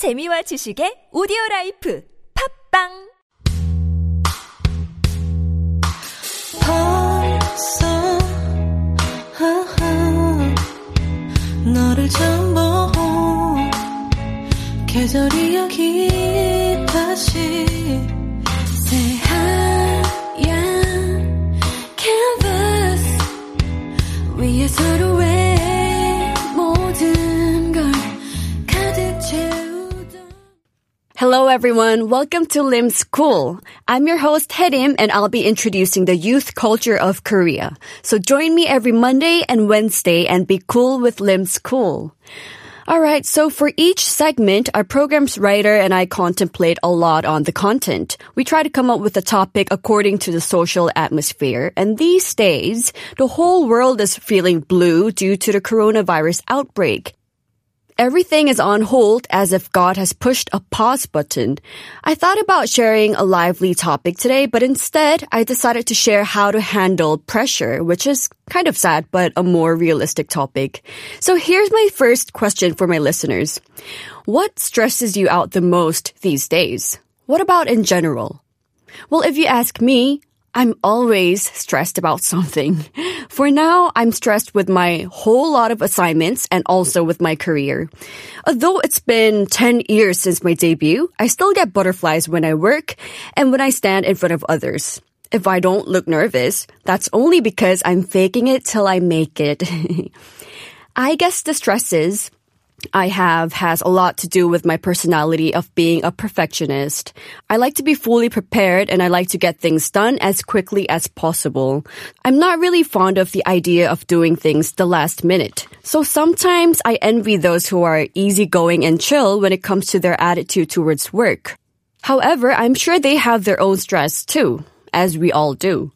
재미와 지식의 오디오 라이프. 팝빵! 벌써 아하, 너를 처음 본 계절이 여기 다시 새하얀 canvas 위에 서로의 Hello everyone, welcome to Lim'scool. I'm your host Herim and I'll be introducing the youth culture of Korea. So join me every Monday and Wednesday and be cool with Lim'scool. Alright, so for each segment, our program's writer and I contemplate a lot on the content. We try to come up with a topic according to the social atmosphere. And these days, the whole world is feeling blue due to the coronavirus outbreak. Everything is on hold as if God has pushed a pause button. I thought about sharing a lively topic today, but instead I decided to share how to handle pressure, which is kind of sad, but a more realistic topic. So here's my first question for my listeners. What stresses you out the most these days? What about in general? Well, if you ask me, I'm always stressed about something. For now, I'm stressed with my whole lot of assignments and also with my career. Although it's been 10 years since my debut, I still get butterflies when I work and when I stand in front of others. If I don't look nervous, that's only because I'm faking it till I make it. I guess the stresses I have has a lot to do with my personality of being a perfectionist. I like to be fully prepared and I like to get things done as quickly as possible. I'm not really fond of the idea of doing things the last minute. So sometimes I envy those who are easygoing and chill when it comes to their attitude towards work. However, I'm sure they have their own stress too, as we all do.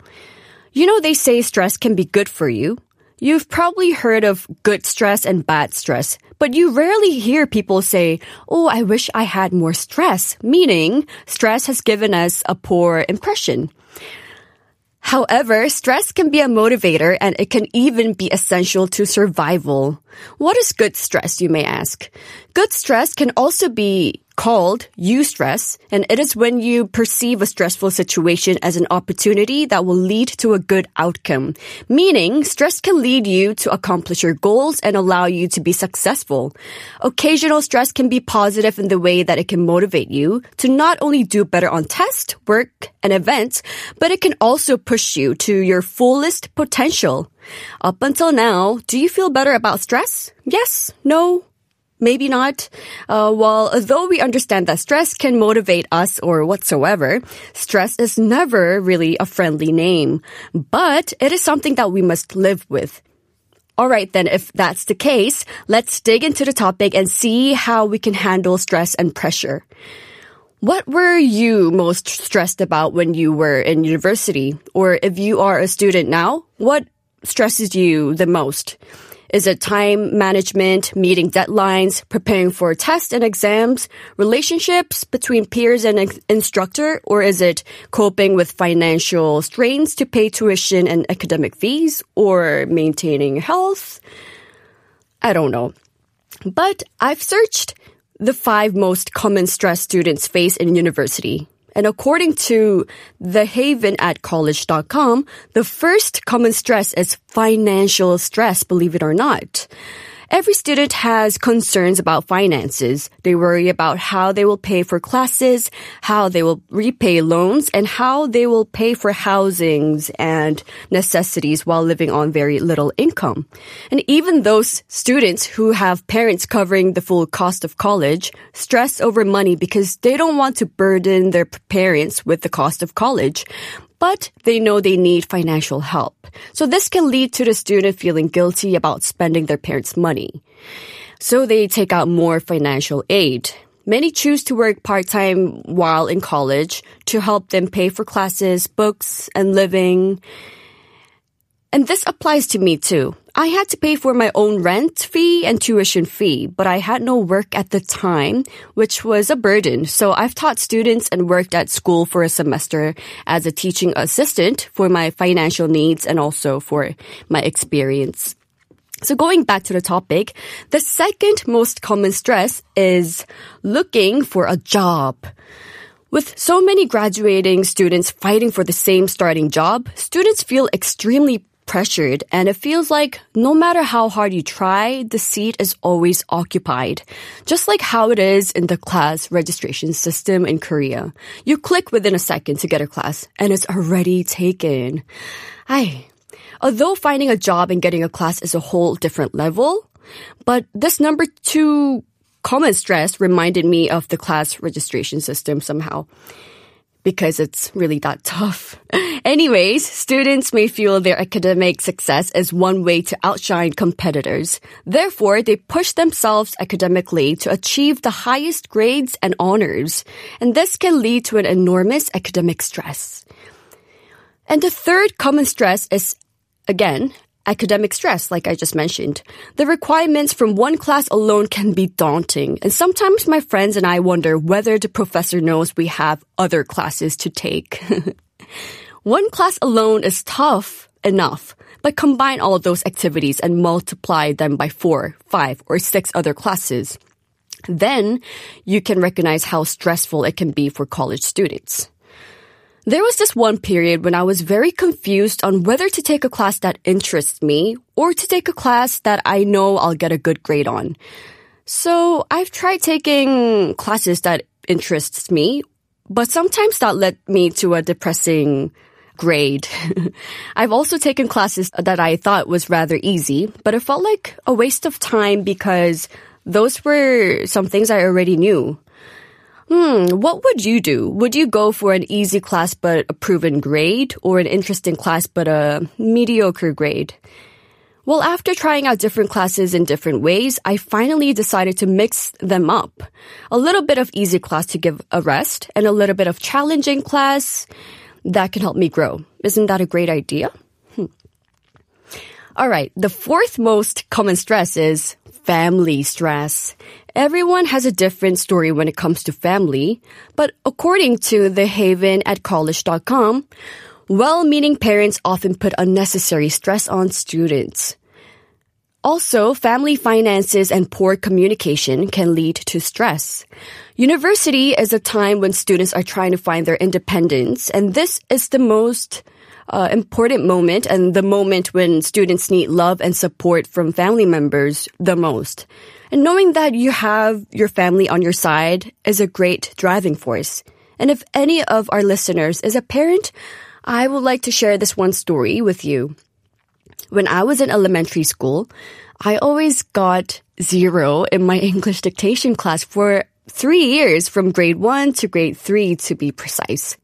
You know, they say stress can be good for you. You've probably heard of good stress and bad stress, but you rarely hear people say, Oh, I wish I had more stress, meaning stress has given us a poor impression. However, stress can be a motivator and it can even be essential to survival. What is good stress, you may ask? Good stress can also be called eustress, and it is when you perceive a stressful situation as an opportunity that will lead to a good outcome. Meaning, stress can lead you to accomplish your goals and allow you to be successful. Occasional stress can be positive in the way that it can motivate you to not only do better on tests, work, and events, but it can also push you to your fullest potential. Up until now, do you feel better about stress? Yes? No? Maybe not. Uh, well, although we understand that stress can motivate us or whatsoever, stress is never really a friendly name. But it is something that we must live with. Alright then, if that's the case, let's dig into the topic and see how we can handle stress and pressure. What were you most stressed about when you were in university? Or if you are a student now, what stresses you the most? Is it time management, meeting deadlines, preparing for tests and exams, relationships between peers and ex- instructor, or is it coping with financial strains to pay tuition and academic fees, or maintaining health? I don't know. But I've searched the five most common stress students face in university. And according to the haven at college.com, the first common stress is financial stress, believe it or not. Every student has concerns about finances. They worry about how they will pay for classes, how they will repay loans, and how they will pay for housings and necessities while living on very little income. And even those students who have parents covering the full cost of college stress over money because they don't want to burden their parents with the cost of college but they know they need financial help. So this can lead to the student feeling guilty about spending their parents' money. So they take out more financial aid. Many choose to work part-time while in college to help them pay for classes, books, and living. And this applies to me too. I had to pay for my own rent fee and tuition fee, but I had no work at the time, which was a burden. So I've taught students and worked at school for a semester as a teaching assistant for my financial needs and also for my experience. So going back to the topic, the second most common stress is looking for a job. With so many graduating students fighting for the same starting job, students feel extremely pressured and it feels like no matter how hard you try, the seat is always occupied. Just like how it is in the class registration system in Korea. You click within a second to get a class and it's already taken. Ay. Although finding a job and getting a class is a whole different level, but this number two common stress reminded me of the class registration system somehow because it's really that tough. Anyways, students may feel their academic success is one way to outshine competitors. Therefore, they push themselves academically to achieve the highest grades and honors. And this can lead to an enormous academic stress. And the third common stress is, again, academic stress, like I just mentioned. The requirements from one class alone can be daunting, and sometimes my friends and I wonder whether the professor knows we have other classes to take. one class alone is tough enough, but combine all those activities and multiply them by four, five, or six other classes. Then you can recognize how stressful it can be for college students. There was this one period when I was very confused on whether to take a class that interests me or to take a class that I know I'll get a good grade on. So I've tried taking classes that interests me, but sometimes that led me to a depressing grade. I've also taken classes that I thought was rather easy, but it felt like a waste of time because those were some things I already knew. Hmm, what would you do? Would you go for an easy class but a proven grade or an interesting class but a mediocre grade? Well, after trying out different classes in different ways, I finally decided to mix them up. A little bit of easy class to give a rest and a little bit of challenging class that can help me grow. Isn't that a great idea? Hmm. All right. The fourth most common stress is family stress. Everyone has a different story when it comes to family, but according to the Haven at college.com, well-meaning parents often put unnecessary stress on students. Also, family finances and poor communication can lead to stress. University is a time when students are trying to find their independence, and this is the most uh, important moment and the moment when students need love and support from family members the most. And knowing that you have your family on your side is a great driving force. And if any of our listeners is a parent, I would like to share this one story with you. When I was in elementary school, I always got zero in my English dictation class for three years from grade one to grade three to be precise.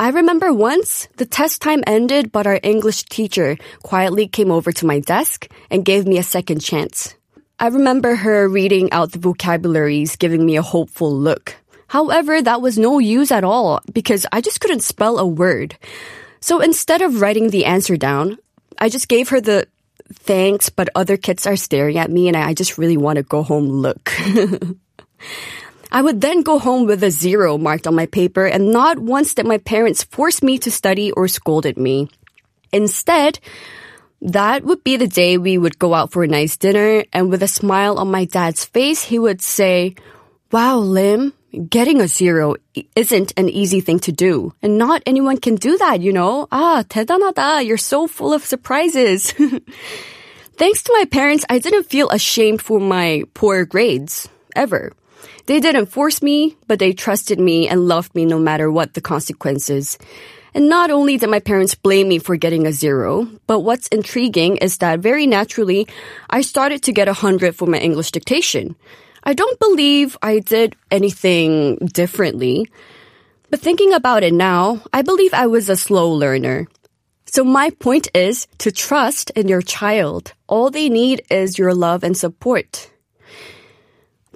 I remember once the test time ended, but our English teacher quietly came over to my desk and gave me a second chance. I remember her reading out the vocabularies, giving me a hopeful look. However, that was no use at all because I just couldn't spell a word. So instead of writing the answer down, I just gave her the thanks, but other kids are staring at me and I just really want to go home look. I would then go home with a zero marked on my paper and not once did my parents force me to study or scolded me. Instead, that would be the day we would go out for a nice dinner and with a smile on my dad's face, he would say, Wow, Lim, getting a zero isn't an easy thing to do. And not anyone can do that, you know? Ah, 대단하다. You're so full of surprises. Thanks to my parents, I didn't feel ashamed for my poor grades. Ever. They didn't force me, but they trusted me and loved me no matter what the consequences. And not only did my parents blame me for getting a zero, but what's intriguing is that very naturally, I started to get a hundred for my English dictation. I don't believe I did anything differently. But thinking about it now, I believe I was a slow learner. So my point is to trust in your child. All they need is your love and support.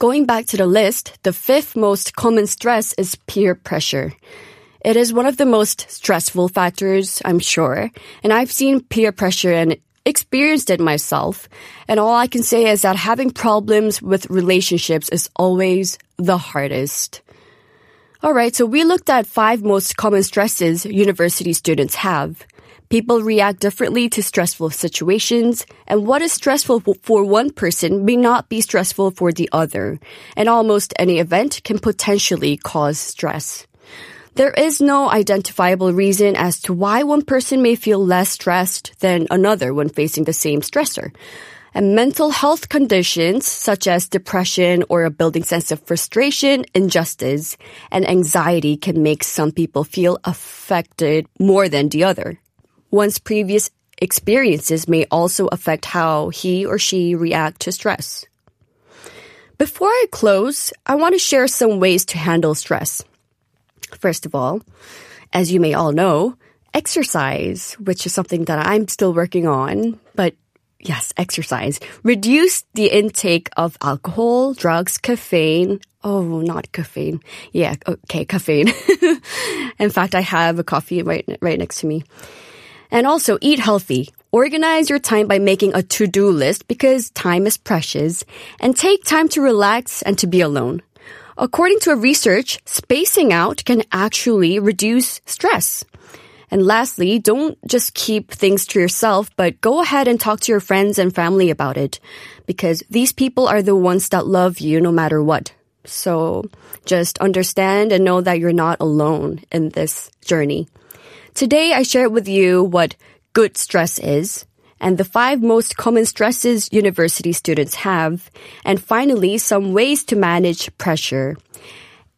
Going back to the list, the fifth most common stress is peer pressure. It is one of the most stressful factors, I'm sure, and I've seen peer pressure and experienced it myself. And all I can say is that having problems with relationships is always the hardest. Alright, so we looked at five most common stresses university students have. People react differently to stressful situations, and what is stressful for one person may not be stressful for the other, and almost any event can potentially cause stress. There is no identifiable reason as to why one person may feel less stressed than another when facing the same stressor. And mental health conditions such as depression or a building sense of frustration, injustice, and anxiety can make some people feel affected more than the other. One's previous experiences may also affect how he or she react to stress. Before I close, I want to share some ways to handle stress. First of all, as you may all know, exercise, which is something that I'm still working on, but yes, exercise. Reduce the intake of alcohol, drugs, caffeine. Oh, not caffeine. Yeah, okay, caffeine. In fact, I have a coffee right, right next to me. And also eat healthy. Organize your time by making a to-do list because time is precious and take time to relax and to be alone. According to a research, spacing out can actually reduce stress. And lastly, don't just keep things to yourself, but go ahead and talk to your friends and family about it because these people are the ones that love you no matter what. So just understand and know that you're not alone in this journey. Today I share with you what good stress is and the five most common stresses university students have, and finally some ways to manage pressure.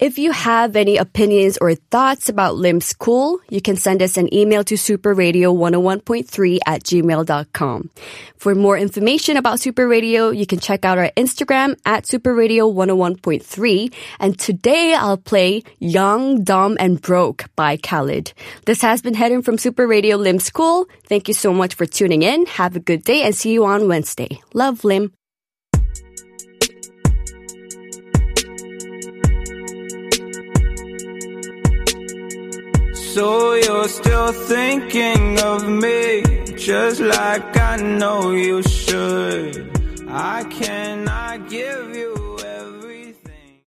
If you have any opinions or thoughts about Lim'scool, you can send us an email to superradio101.3 at gmail.com. For more information about Super Radio, you can check out our Instagram at superradio101.3. And today I'll play Young, Dumb, and Broke by Khalid. This has been Herim from Super Radio Lim'scool. Thank you so much for tuning in. Have a good day and see you on Wednesday. Love, Lim. So you're still thinking of me, just like I know you should. I cannot give you